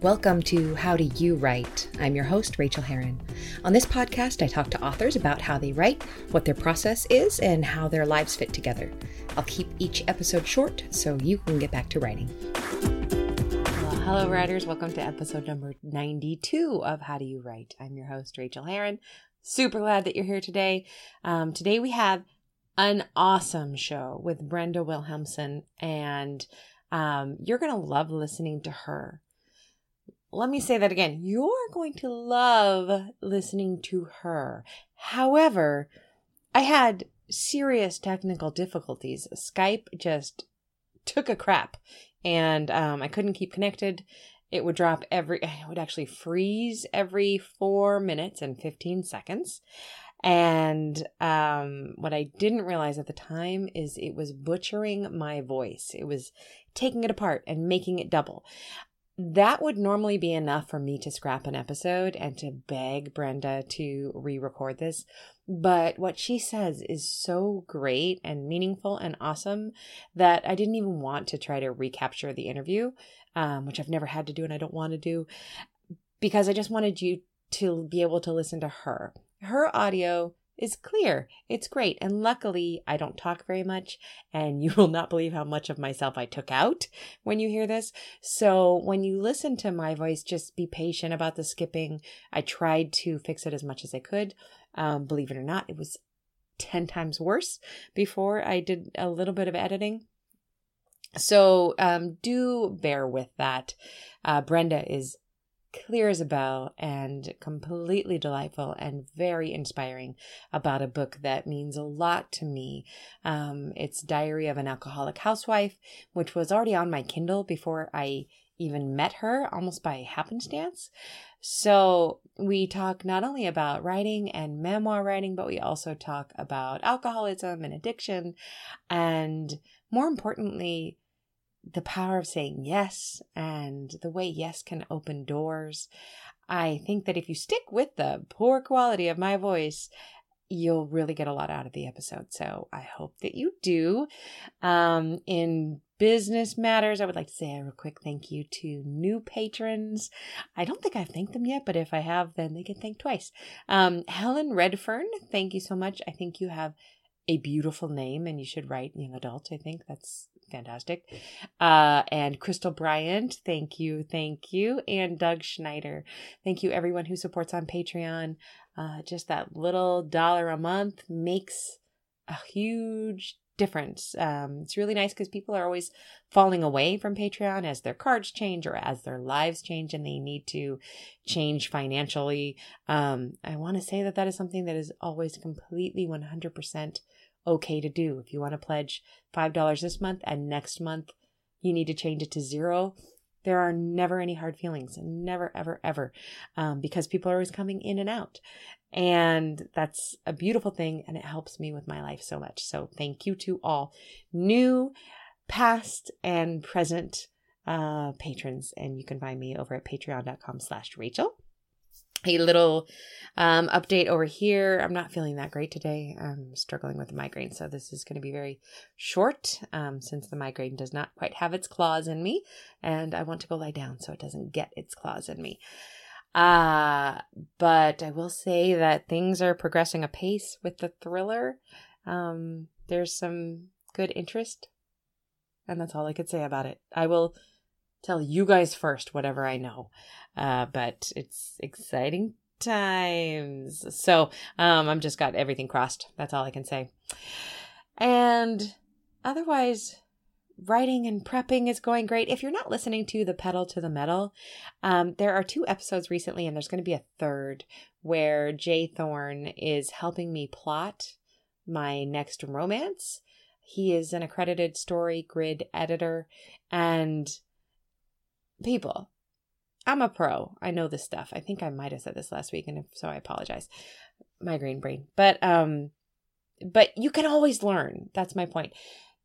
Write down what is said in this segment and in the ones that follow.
Welcome to How Do You Write? I'm your host, Rachael Herron. On this podcast, I talk to authors about how they write, what their process is, and how their lives fit together. I'll keep each episode short so you can get back to writing. Well, hello, writers. Welcome to episode number 92 of How Do You Write? I'm your host, Rachael Herron. Super glad that you're here today. Um, today we have an awesome show with Brenda Wilhelmson, and um, you're going to love listening to her. Let me say that again. You're going to love listening to her. However, I had serious technical difficulties. Skype just took a crap and um, I couldn't keep connected. It would drop every, it would actually freeze every four minutes and 15 seconds. And um, what I didn't realize at the time is it was butchering my voice. It was taking it apart and making it double. That would normally be enough for me to scrap an episode and to beg Brenda to re record this. But what she says is so great and meaningful and awesome that I didn't even want to try to recapture the interview, um, which I've never had to do and I don't want to do because I just wanted you to be able to listen to her her audio is clear. It's great. And luckily, I don't talk very much, and you will not believe how much of myself I took out when you hear this. So, when you listen to my voice, just be patient about the skipping. I tried to fix it as much as I could. Um, believe it or not, it was 10 times worse before I did a little bit of editing. So, um, do bear with that. Uh, Brenda is clear as a bell and completely delightful and very inspiring about a book that means a lot to me. Um, it's Diary of an Alcoholic Housewife, which was already on my Kindle before I even met her, almost by happenstance. So we talk not only about writing and memoir writing, but we also talk about alcoholism and addiction, and more importantly, the power of saying yes and the way yes can open doors. I think that if you stick with the poor quality of my voice, you'll really get a lot out of the episode. So I hope that you do. Um, in business matters, I would like to say a real quick thank you to new patrons. I don't think I've thanked them yet, but if I have, then they get thanked twice. Um, Helen Redfern, thank you so much. I think you have a beautiful name and you should write young adult. I think that's fantastic. Uh, and Crystal Bryant, thank you, thank you. And Doug Schneider, thank you, everyone who supports on Patreon. Uh, just that little dollar a month makes a huge difference. Um, it's really nice because people are always falling away from Patreon as their cards change or as their lives change and they need to change financially. Um, I want to say that that is something that is always completely 100% okay to do. If you want to pledge $5 this month and next month you need to change it to zero, there are never any hard feelings, never, ever, ever, um, because people are always coming in and out. And that's a beautiful thing, and it helps me with my life so much. So, thank you to all new, past, and present uh, patrons. And you can find me over at patreon.com slash Rachael a little um, update over here. I'm not feeling that great today. I'm struggling with a migraine, so this is going to be very short um, since the migraine does not quite have its claws in me, and I want to go lie down so it doesn't get its claws in me. Uh, but I will say that things are progressing apace with the thriller. Um, there's some good interest, and that's all I could say about it. I will tell you guys first whatever I know. Uh, but it's exciting times. So um, I'm just got everything crossed. That's all I can say. And otherwise, writing and prepping is going great. If you're not listening to the pedal to the metal, um, there are two episodes recently, and there's going to be a third where J. Thorn is helping me plot my next romance. He is an accredited story grid editor, and people, I'm a pro. I know this stuff. I think I might have said this last week, and if so, I apologize. Migraine brain. But um, but you can always learn. That's my point.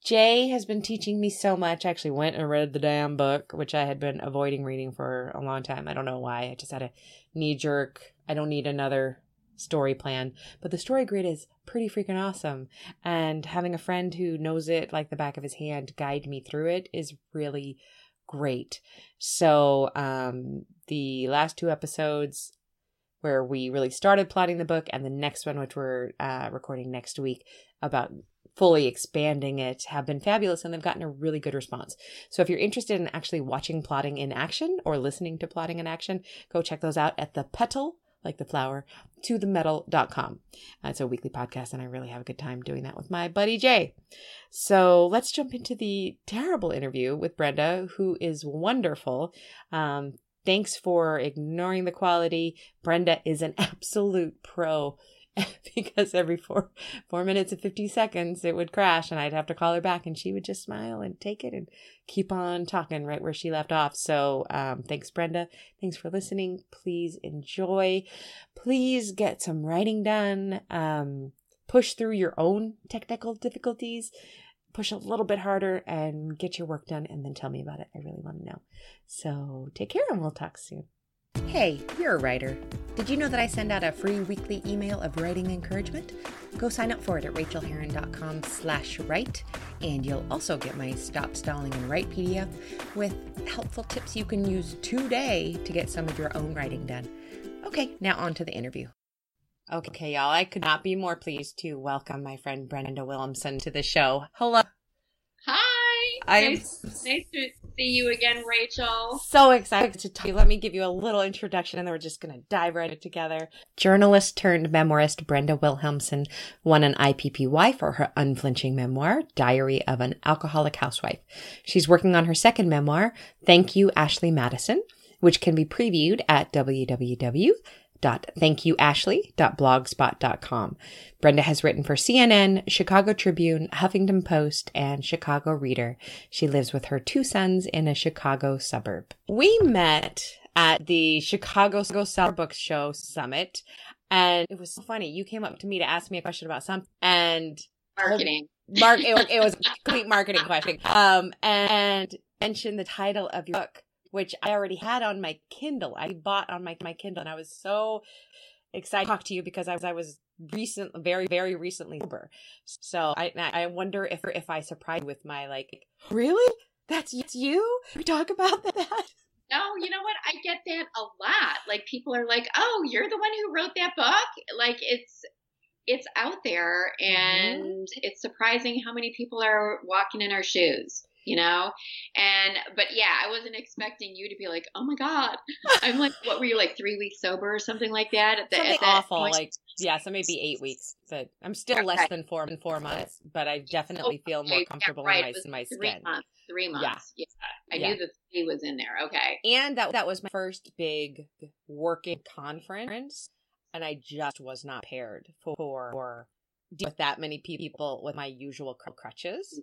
Jay has been teaching me so much. I actually went and read the damn book, which I had been avoiding reading for a long time. I don't know why. I just had a knee jerk. I don't need another story plan. But the story grid is pretty freaking awesome. And having a friend who knows it like the back of his hand guide me through it is really great. So, um, the last two episodes where we really started plotting the book, and the next one, which we're uh, recording next week, about fully expanding it have been fabulous and they've gotten a really good response. So if you're interested in actually watching plotting in action or listening to plotting in action, go check those out at the petal like the flower, to the metal.com. Uh, it's a weekly podcast, and I really have a good time doing that with my buddy Jay. So let's jump into the terrible interview with Brenda, who is wonderful. Um, thanks for ignoring the quality. Brenda is an absolute pro because every four four minutes and 50 seconds it would crash and i'd have to call her back and she would just smile and take it and keep on talking right where she left off. So um, thanks brenda. Thanks for listening. Please enjoy. Please get some writing done. Um, push through your own technical difficulties. Push a little bit harder and get your work done and then tell me about it. I really want to know. So take care and we'll talk soon Hey, you're a writer. Did you know that I send out a free weekly email of writing encouragement? Go sign up for it at rachaelherron.com slash write, and you'll also get my Stop Stalling and Write PDF with helpful tips you can use today to get some of your own writing done. Okay, now on to the interview. Okay, y'all, I could not be more pleased to welcome my friend Brenda Wilhelmson to the show. Hello. Hi. I'm nice, nice to see you again, Rachael. so excited to talk. Let me give you a little introduction and then we're just going to dive right in together. Journalist turned memoirist Brenda Wilhelmson won an IPPY for her unflinching memoir, Diary of an Alcoholic Housewife. She's working on her second memoir, Thank You, Ashley Madison, which can be previewed at www thankyouashley.blogspot.com. Brenda has written for CNN, Chicago Tribune, Huffington Post, and Chicago Reader. She lives with her two sons in a Chicago suburb. We met at the Chicago Seller Book Show Summit, and it was so funny. You came up to me to ask me a question about something, and Marketing. Mark, it, was- it was a complete marketing question. Um, and mentioned the title of your book, which I already had on my Kindle. I bought on my my Kindle, and I was so excited to talk to you because I was I was recent, very very recently sober. So I I wonder if if I surprised with my like really that's it's you. We talk about that. No, you know what? I get that a lot. Like people are like, "Oh, you're the one who wrote that book." Like it's it's out there Mm-hmm. and it's surprising how many people are walking in our shoes, you know? And but yeah, I wasn't expecting you to be like, "Oh my god." I'm like, what were you like 3 weeks sober or something like that at the Something at that awful, point? like yeah, so maybe eight weeks. But I'm still less than four four months, but I oh, definitely feel Okay, more yeah, comfortable right, in my in my Three skin. months. 3 months. Yeah. yeah. I Yeah. knew the 3 was in there. Okay. And that that was my first big working conference, and I just was not prepared for, for with that many people with my usual crutches.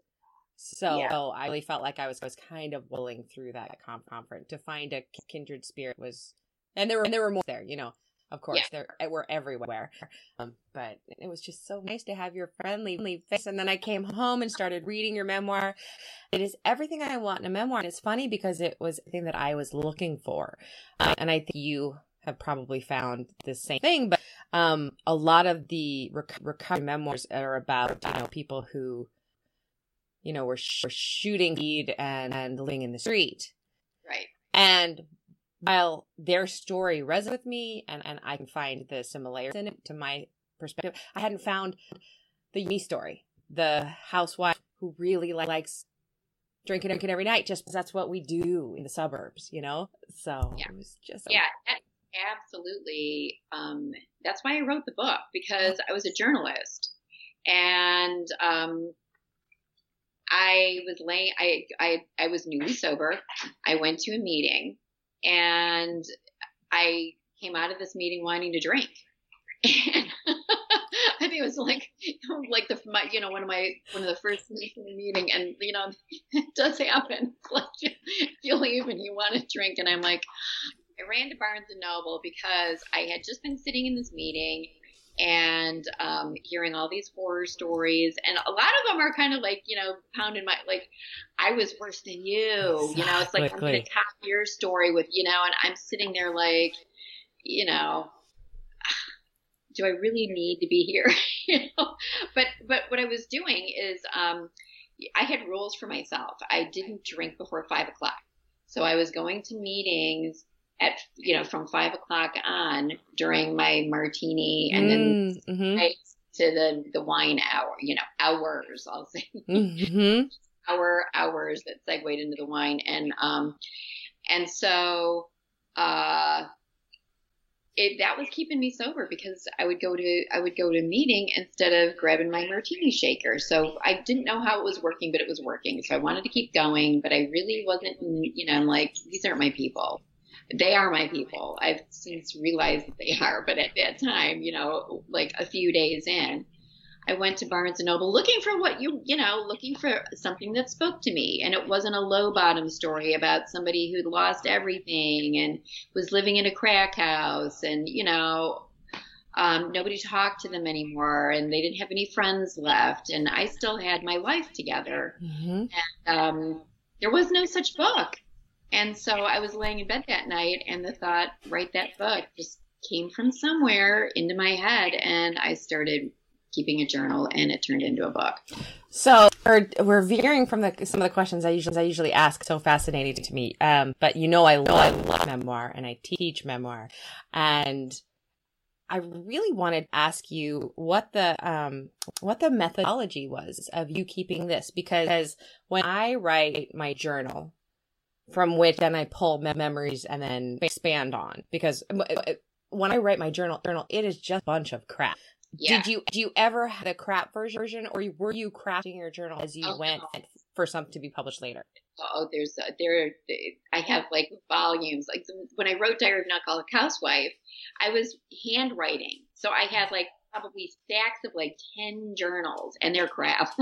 So Yeah. I really felt like I was was kind of willing through that conference to find a kindred spirit was, and there were and there were more there, you know. Of course, Yeah. there were everywhere, um, but it was just so nice to have your friendly face. And then I came home and started reading your memoir. It is everything I want in a memoir. And it's funny because it was the thing that I was looking for. Uh, and I think you have probably found the same thing. But um, a lot of the rec- recovery memoirs are about you know people who, you know, were, sh- were shooting weed and, and living in the street. Right. And while their story resonates with me and, and I can find the similarities in it to my perspective, I hadn't found the me story, the housewife who really li- likes drinking, drinking every night just because that's what we do in the suburbs, you know? So Yeah. it was just, Yeah, absolutely. Um, that's why I wrote the book because I was a journalist, and um, I was laying. I I I was newly sober. I went to a meeting, and I came out of this meeting wanting to drink. I think it was like like the my, you know one of my one of the first meeting, and you know it does happen. Like you leave and you want to drink, and I'm like, I ran to Barnes and Noble because I had just been sitting in this meeting and um, hearing all these horror stories, and a lot of them are kind of like you know pounding my like I was worse than you, you know. It's like I'm going to top your story with you know, and I'm sitting there like, you know. Do I really need to be here? you know, but but what I was doing is um, I had rules for myself. I didn't drink before five o'clock. So I was going to meetings at you know from five o'clock on during my martini and then mm-hmm. to the the wine hour you know hours I'll say mm-hmm. hour hours that segued into the wine and um and so uh it, that was keeping me sober because I would go to I would go to a meeting instead of grabbing my martini shaker. So I didn't know how it was working, but it was working. So I wanted to keep going, but I really wasn't. You know, I'm like these aren't my people they are my people. I've since realized that they are, but at that time, you know, like a few days in, I went to Barnes and Noble looking for what you, you know, looking for something that spoke to me. And it wasn't a low bottom story about somebody who'd lost everything and was living in a crack house and, you know, um, nobody talked to them anymore and they didn't have any friends left. And I still had my life together. Mm-hmm. And um, there was no such book. And so I was laying in bed that night and the thought, write that book just came from somewhere into my head. And I started keeping a journal and it turned into a book. So we're, veering from the, some of the questions I usually, I usually ask. So fascinating to me. Um, but you know, I love, I love memoir and I teach memoir and I really wanted to ask you what the um what the methodology was of you keeping this because when I write my journal, from which then I pull memories and then expand on because when I write my journal journal it is just a bunch of crap. Yeah. Did you do you ever have the crap version or were you crafting your journal as you oh, went no. for something to be published later? Oh, there's uh, there I have like volumes. Like when I wrote Diary of an Alcoholic Housewife, I was handwriting. So I had like probably stacks of like 10 journals and they're crap.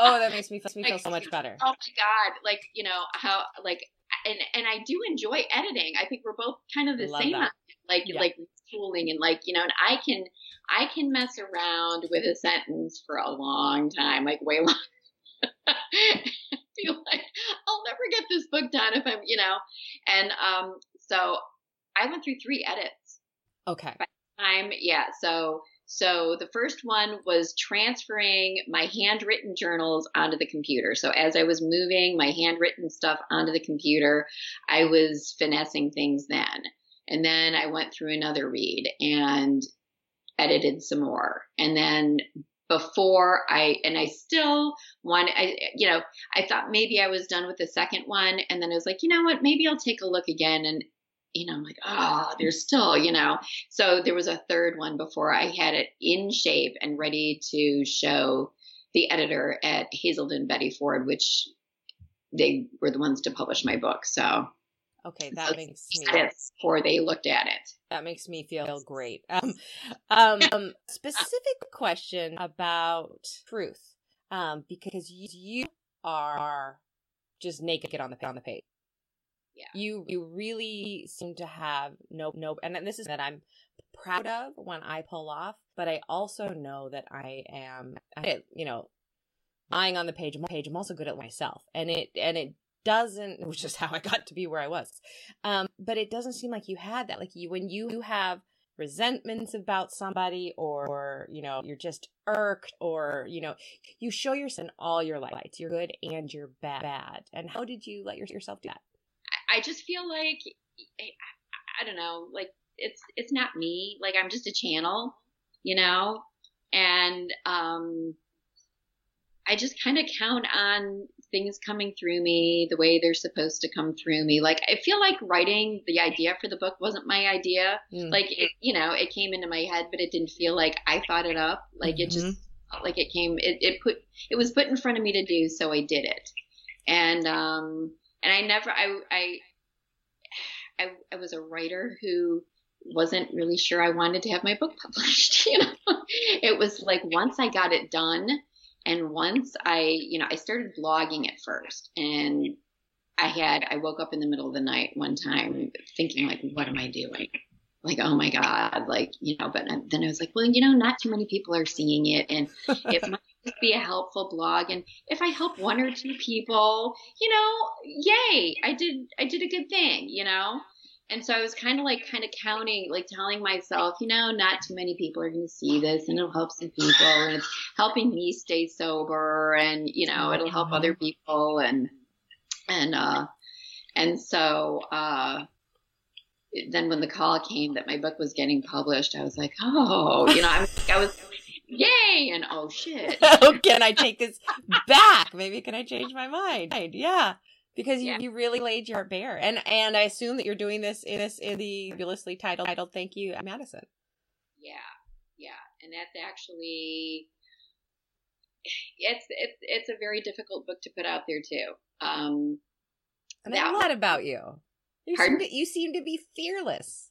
oh, that makes me, makes me feel so much better. Oh my God. Like, you know, how, like, and and I do enjoy editing. I think we're both kind of the Love same, that. like yeah. like tooling and like you know, and I can I can mess around with a sentence for a long time, like way long. feel like I'll never get this book done if I'm, you know, and um, so I went through three edits. Okay. By time, yeah. So so the first one was transferring my handwritten journals onto the computer. So as I was moving my handwritten stuff onto the computer, I was finessing things then. And then I went through another read and edited some more. And then before I and I still want I you know I thought maybe I was done with the second one and then I was like you know what maybe I'll take a look again and you know, I'm like, oh, there's still, you know. So there was a third one before I had it in shape and ready to show the editor at Hazelden Betty Ford, which they were the ones to publish my book. So okay, that so makes me before they looked at it. That makes me feel great. Um, um, um specific question about truth, um, because you are just naked on the on the page. Yeah. You you really seem to have no no and this is that I'm proud of when I pull off, but I also know that I am you know lying on the page page I'm also good at myself. And it and it doesn't which is how I got to be where I was. Um but it doesn't seem like you had that like you when you have resentments about somebody or, or, you know you're just irked or you know you show yourself in all your lights you're good and you're bad and how did you let yourself do that I just feel like I don't know, like it's it's not me. Like I'm just a channel, you know, and um, I just kind of count on things coming through me the way they're supposed to come through me. Like I feel like writing the idea for the book wasn't my idea. Mm. Like it, you know, it came into my head, but it didn't feel like I thought it up. Like mm-hmm. it just mm-hmm. like it came. It, it put it was put in front of me to do, so I did it. And um, and I never, I, I, I, I was a writer who wasn't really sure I wanted to have my book published. You know, it was like once I got it done, and once I, you know, I started blogging at first, and I had, I woke up in the middle of the night one time thinking like, what am I doing? Like, oh my God, like, you know, but then I was like, well, you know, not too many people are seeing it. And if my be a helpful blog. And if i help one or two people you know yay i did i did a good thing you know? And so i was kind of like kind of counting like telling myself you know not too many people are going to see this and it'll help some people and it's helping me stay sober and you know it'll help other people and and uh And so, uh, then when the call came that my book was getting published, I was like, oh, you know, I was, I was yay, and oh shit. oh, can I take this back? Maybe can I change my mind? Yeah. Because you, yeah. you really laid your heart bare. And and I assume that you're doing this in this in the fabulously titled titled Thank You Madison. Yeah. Yeah. And that's actually it's it's it's a very difficult book to put out there too. Um and a lot about you. You seem, to, you seem to be fearless.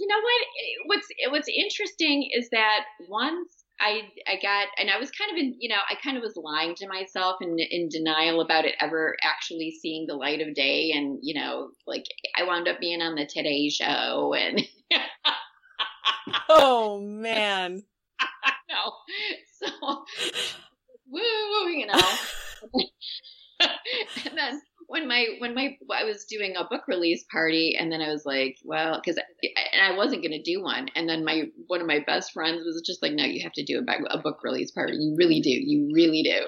You know what? What's what's interesting is that once I I got and I was kind of in you know I kind of was lying to myself and in, denial about it ever actually seeing the light of day and you know like I wound up being on the Today Show and oh man. No. So woo you know. And then when my when my I was doing a book release party, and then I was like, well, because and I wasn't going to do one, and then my one of my best friends was just like, no, you have to do a, a book release party. You really do. You really do.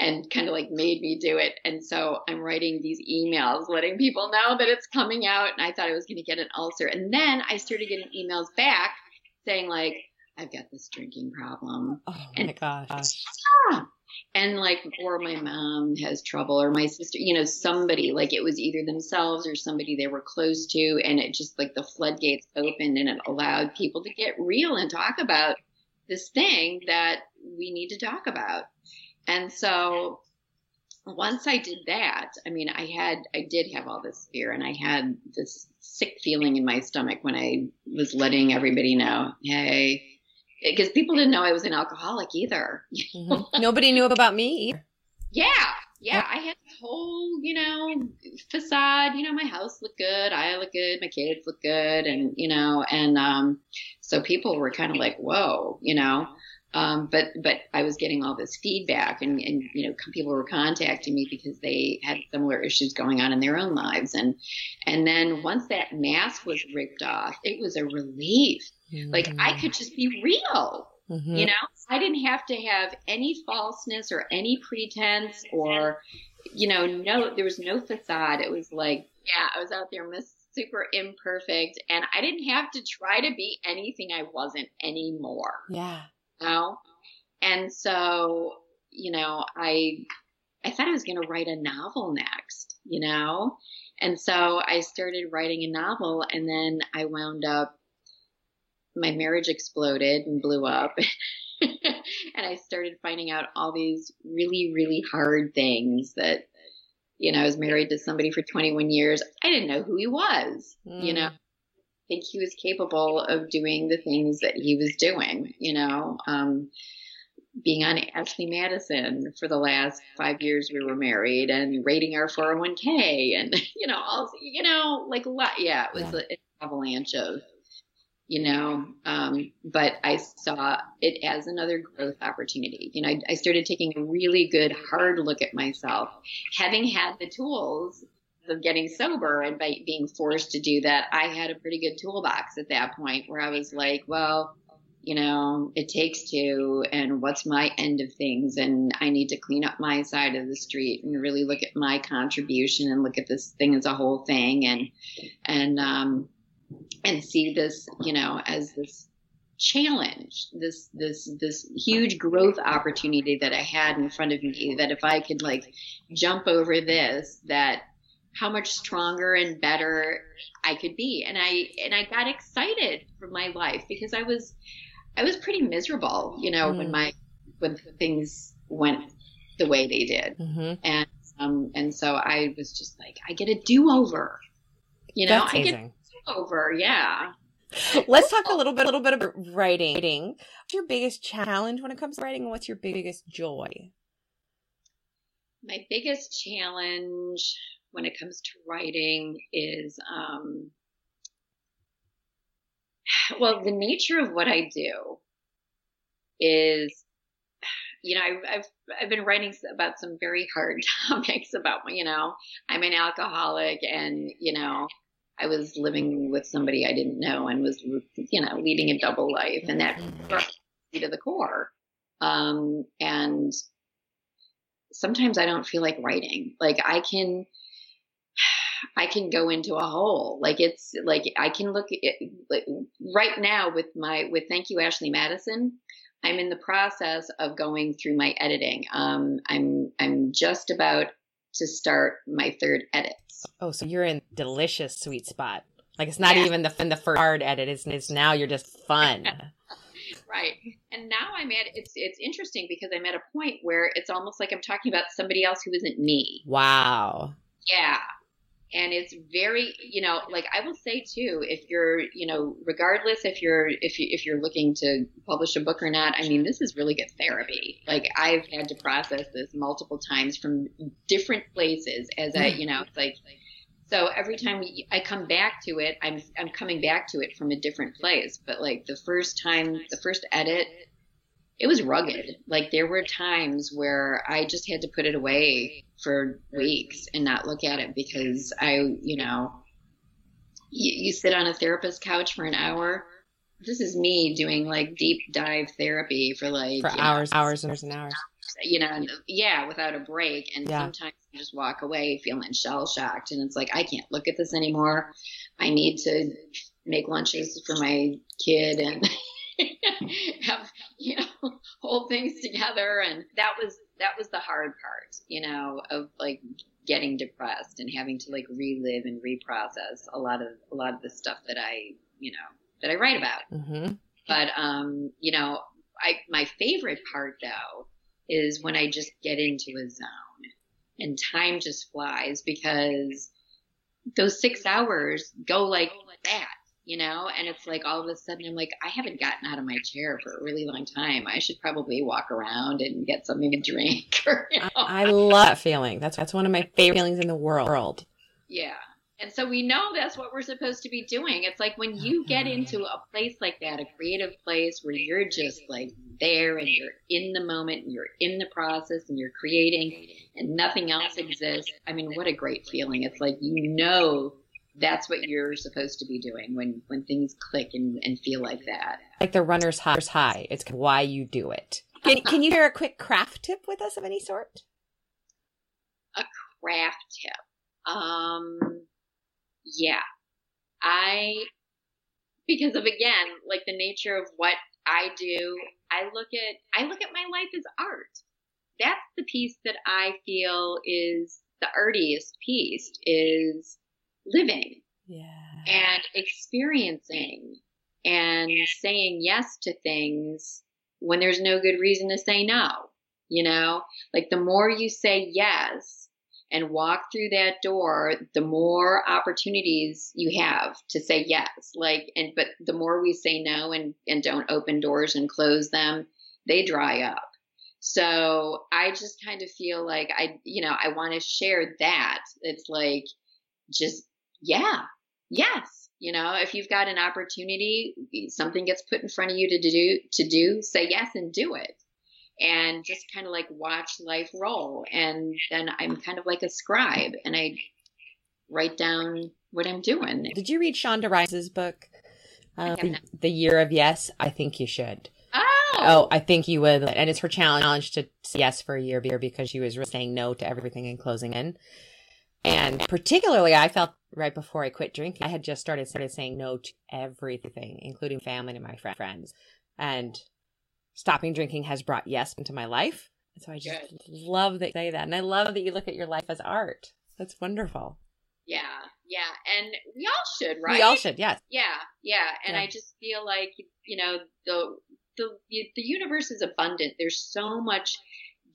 And kind of like made me do it. And so I'm writing these emails letting people know that it's coming out. And I thought I was going to get an ulcer. And then I started getting emails back saying, like, I've got this drinking problem. Oh my and, gosh and like or my mom has trouble or my sister you know somebody like it was either themselves or somebody they were close to and it just like the floodgates opened and it allowed people to get real and talk about this thing that we need to talk about. And so once i did that i mean i had i did have all this fear and i had this sick feeling in my stomach when i was letting everybody know hey because people didn't know I was an alcoholic either. Mm-hmm. Nobody knew about me. Yeah, yeah. I had this whole, you know, facade. You know, my house looked good, I looked good, my kids looked good, and you know, and um, so people were kind of like, "Whoa," you know. Um, but but I was getting all this feedback, and and you know, people were contacting me because they had similar issues going on in their own lives, and and then once that mask was ripped off, it was a relief Mm-hmm. Like I could just be real. Mm-hmm. You know, I didn't have to have any falseness or any pretense or, you know, no, there was no facade. It was like, yeah, I was out there miss super imperfect and I didn't have to try to be anything I wasn't anymore. Yeah. You know? And so, you know, I, I thought I was going to write a novel next, you know? And so I started writing a novel and then I wound up my marriage exploded and blew up. and I started finding out all these really, really hard things that, you know, I was married to somebody for 21 years. I didn't know who he was, mm. you know. I think he was capable of doing the things that he was doing, you know. Um, being on Ashley Madison for the last five years we were married and rating our 401k and, you know, all, you know, like a lot. Yeah, it was yeah. an avalanche of you know, um, but I saw it as another growth opportunity. You know, I, I, started taking a really good hard look at myself, having had the tools of getting sober and by being forced to do that. I had a pretty good toolbox at that point where I was like, well, you know, it takes two, and what's my end of things? And I need to clean up my side of the street and really look at my contribution and look at this thing as a whole thing. And, and, um, and see this, you know, as this challenge, this this this huge growth opportunity that I had in front of me. That if I could like jump over this, that how much stronger and better I could be. And I and I got excited for my life because I was I was pretty miserable, you know, mm. when my when things went the way they did. Mm-hmm. And um and so I was just like, I get a do over. You know, That's I get over. Yeah. Let's talk a little bit, a little bit about writing. What's your biggest challenge when it comes to writing, and what's your biggest joy? My biggest challenge when it comes to writing is, um, well, the nature of what I do is, you know, I've, I've I've been writing about some very hard topics about, you know, I'm an alcoholic, and you know, I was living with somebody I didn't know and was, you know, leading a double life, and that struck me to the core. Um, and sometimes I don't feel like writing. Like I can I can go into a hole. Like it's like I can look at like, right now with my with thank you Ashley Madison. I'm in the process of going through my editing. Um, I'm I'm just about to start my third edits. Oh, so you're in delicious sweet spot. Like it's not yeah. even the the first hard edit. It's, it's now you're just fun. right. And now I'm at it's it's interesting because I'm at a point where it's almost like I'm talking about somebody else who isn't me. Wow. Yeah and it's very you know like i will say too if you're you know regardless if you're if you if you're looking to publish a book or not i mean this is really good therapy. Like i've had to process this multiple times from different places as i you know it's like so every time i come back to it i'm i'm coming back to it from a different place. But like the first time the first edit it was rugged. Like there were times where I just had to put it away for weeks and not look at it because I, you know, you, you sit on a therapist couch for an hour. This is me doing like deep dive therapy for like for hours, know, hours, and hours and hours. You know, yeah, without a break. And yeah. sometimes you just walk away feeling shell shocked, and it's like I can't look at this anymore. I need to make lunches for my kid and have you know hold things together. And that was that was the hard part you know of like getting depressed and having to like relive and reprocess a lot of a lot of the stuff that i you know that i write about. Mm-hmm. but um you know i my favorite part though is when i just get into a zone and time just flies because those six hours go like that you know? And it's like all of a sudden I'm like, I haven't gotten out of my chair for a really long time. I should probably walk around and get something to drink. Or, you know? I, I love that feeling. That's that's one of my favorite feelings in the world. Yeah. And so we know that's what we're supposed to be doing. It's like when you get mm-hmm. into a place like that, a creative place where you're just like there and you're in the moment and you're in the process and you're creating and nothing else exists. I mean, what a great feeling. It's like you know that's what you're supposed to be doing when when things click and, and feel like that. Like the runner's high it's why you do it. Can, can you share a quick craft tip with us of any sort? A craft tip. Um yeah. I because of again like the nature of what i do i look at i look at my life as art. That's the piece that i feel is the artiest piece is living yeah. and experiencing and saying yes to things when there's no good reason to say no. You know, like the more you say yes and walk through that door, the more opportunities you have to say yes. Like, and, but the more we say no and, and don't open doors and close them, they dry up. So I just kind of feel like I, you know, I want to share that. It's like just yeah, yes. You know, if you've got an opportunity, something gets put in front of you to do, to do, say yes and do it. And just kind of like watch life roll. And then I'm kind of like a scribe and I write down what I'm doing. Did you read Shonda Rhimes' book, the, um, the Year of Yes? I think you should. Oh. oh, I think you would. And it's her challenge to say yes for a year because she was saying no to everything and closing in. And particularly, I felt right before I quit drinking, I had just started started saying no to everything, including family and my friends. And stopping drinking has brought yes into my life. And so I just Good. love that you say that. And I love that you look at your life as art. That's wonderful. Yeah, yeah. And we all should, right? We all should, yes. Yeah, yeah. And yeah. I just feel like, you know, the the the universe is abundant. There's so much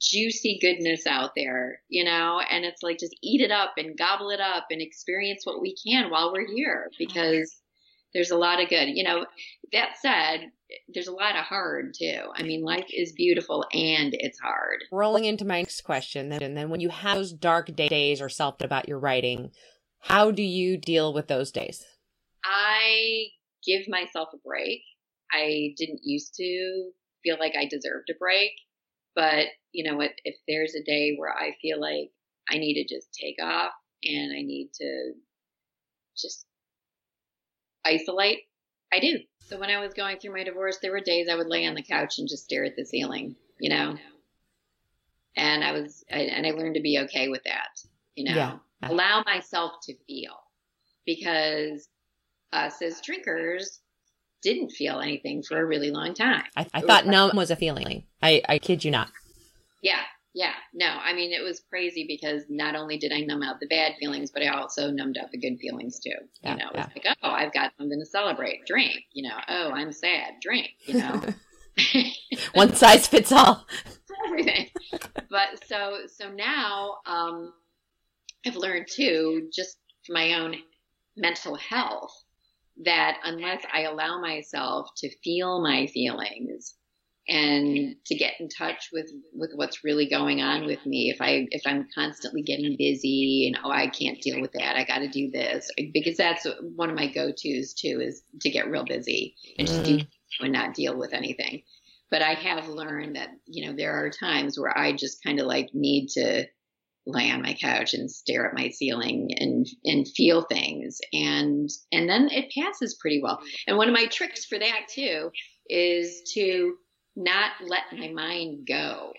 juicy goodness out there, you know, and it's like just eat it up and gobble it up and experience what we can while we're here because there's a lot of good. You know, that said, there's a lot of hard too. I mean, life is beautiful and it's hard. Rolling into my next question, and then when you have those dark days or self about your writing, how do you deal with those days? I give myself a break. I didn't used to feel like I deserved a break. But you know what? If there's a day where I feel like I need to just take off and I need to just isolate, I do. So when I was going through my divorce, there were days I would lay on the couch and just stare at the ceiling, you know? and I was, I, and I learned to be okay with that. You know, Yeah. allow myself to feel because us as drinkers didn't feel anything for a really long time. I, I thought numb was a feeling. I, I kid you not. Yeah, yeah. No, I mean, it was crazy because not only did I numb out the bad feelings, but I also numbed out the good feelings too. Yeah, you know, it's like, oh, I've got something to celebrate. Drink. You know, oh, I'm sad. Drink. You know, One size fits all. everything. But so, so now, um, I've learned too, just for my own mental health, that unless I allow myself to feel my feelings and to get in touch with with what's really going on with me if i if i'm constantly getting busy and oh i can't deal with that i got to do this because that's one of my go-to's too is to get real busy and just do and not deal with anything. But i have learned that you know there are times where i just kind of like need to lie on my couch and stare at my ceiling and and feel things and and then it passes pretty well and one of my tricks for that too is to not let my mind go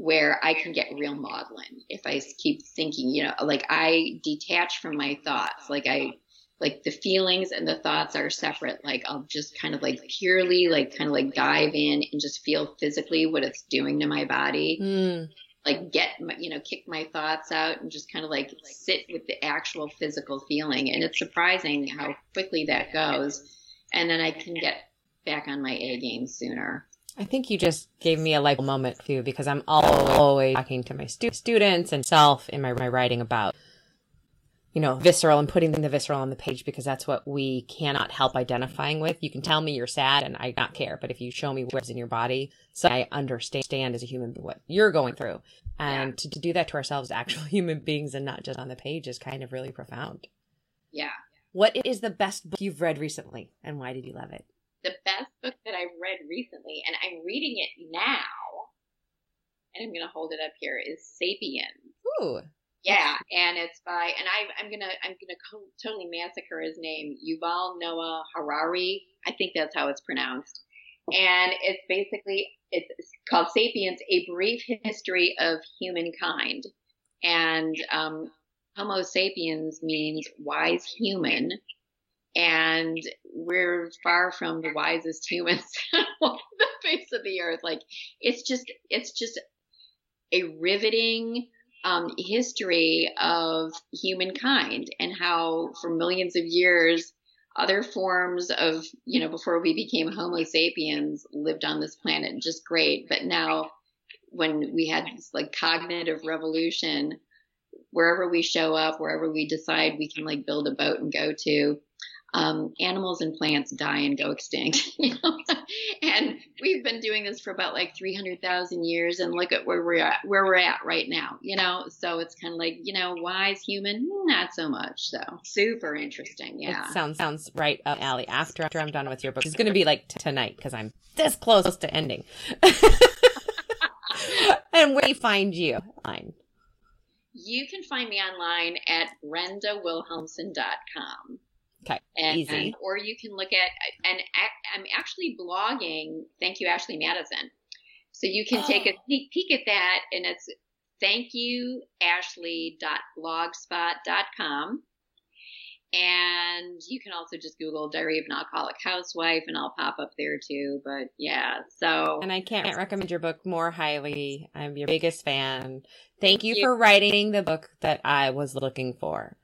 where I can get real maudlin if I keep thinking, you know, like I detach from my thoughts. Like I, like the feelings and the thoughts are separate. Like I'll just kind of like purely, like kind of like dive in and just feel physically what it's doing to my body. Mm. Like get, my, you know, kick my thoughts out and just kind of like sit with the actual physical feeling. And it's surprising how quickly that goes. And then I can get back on my A game sooner. I think you just gave me a like moment too, because I'm always talking to my stu- students and self in my, my writing about, you know, visceral and putting the visceral on the page because that's what we cannot help identifying with. You can tell me you're sad and I not care, but if you show me what's in your body, so I understand as a human what you're going through. And to, to do that to ourselves, actual human beings and not just on the page is kind of really profound. Yeah. What is the best book you've read recently and why did you love it? the best book that I've read recently, and I'm reading it now, and I'm going to hold it up here, is *Sapiens*. Ooh. Yeah, and it's by, and I, I'm gonna, I'm gonna totally massacre his name, Yuval Noah Harari. I think that's how it's pronounced. And it's basically, it's called *Sapiens: A Brief History of Humankind*. And um, Homo sapiens means wise human, and we're far from the wisest humans on the face of the earth. Like it's just it's just a riveting um, history of humankind and how for millions of years other forms of you know before we became Homo sapiens lived on this planet just great, but now when we had this like cognitive revolution wherever we show up wherever we decide we can like build a boat and go to um, animals and plants die and go extinct. You know? and we've been doing this for about like 300,000 years and look at where we're at, where we're at right now, you know? So it's kind of like, you know, wise human, not so much. So super interesting. Yeah. It sounds sounds right up alley. After after I'm done with your book, it's going to be like t- tonight because I'm this close to ending. and where do you find you? Fine. You can find me online at brendawilhelmson.com. Okay, and, easy. and- or you can look at and I'm actually blogging. Thank you, Ashley Madison. So you can take a sneak peek at that, and it's thank you ashley.blogspot.com. And you can also just Google Diary of an Alcoholic Housewife, and I'll pop up there too. But yeah, so And I can't recommend your book more highly. I'm your biggest fan. Thank you you. for writing the book that I was looking for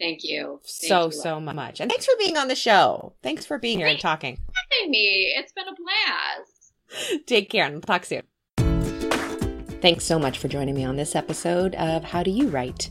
thank you. Thank so you. so much. And thanks for being on the show. Thanks for being here and talking. Having me. It's been a blast. Take care and talk soon. Thanks so much for joining me on this episode of How Do You Write?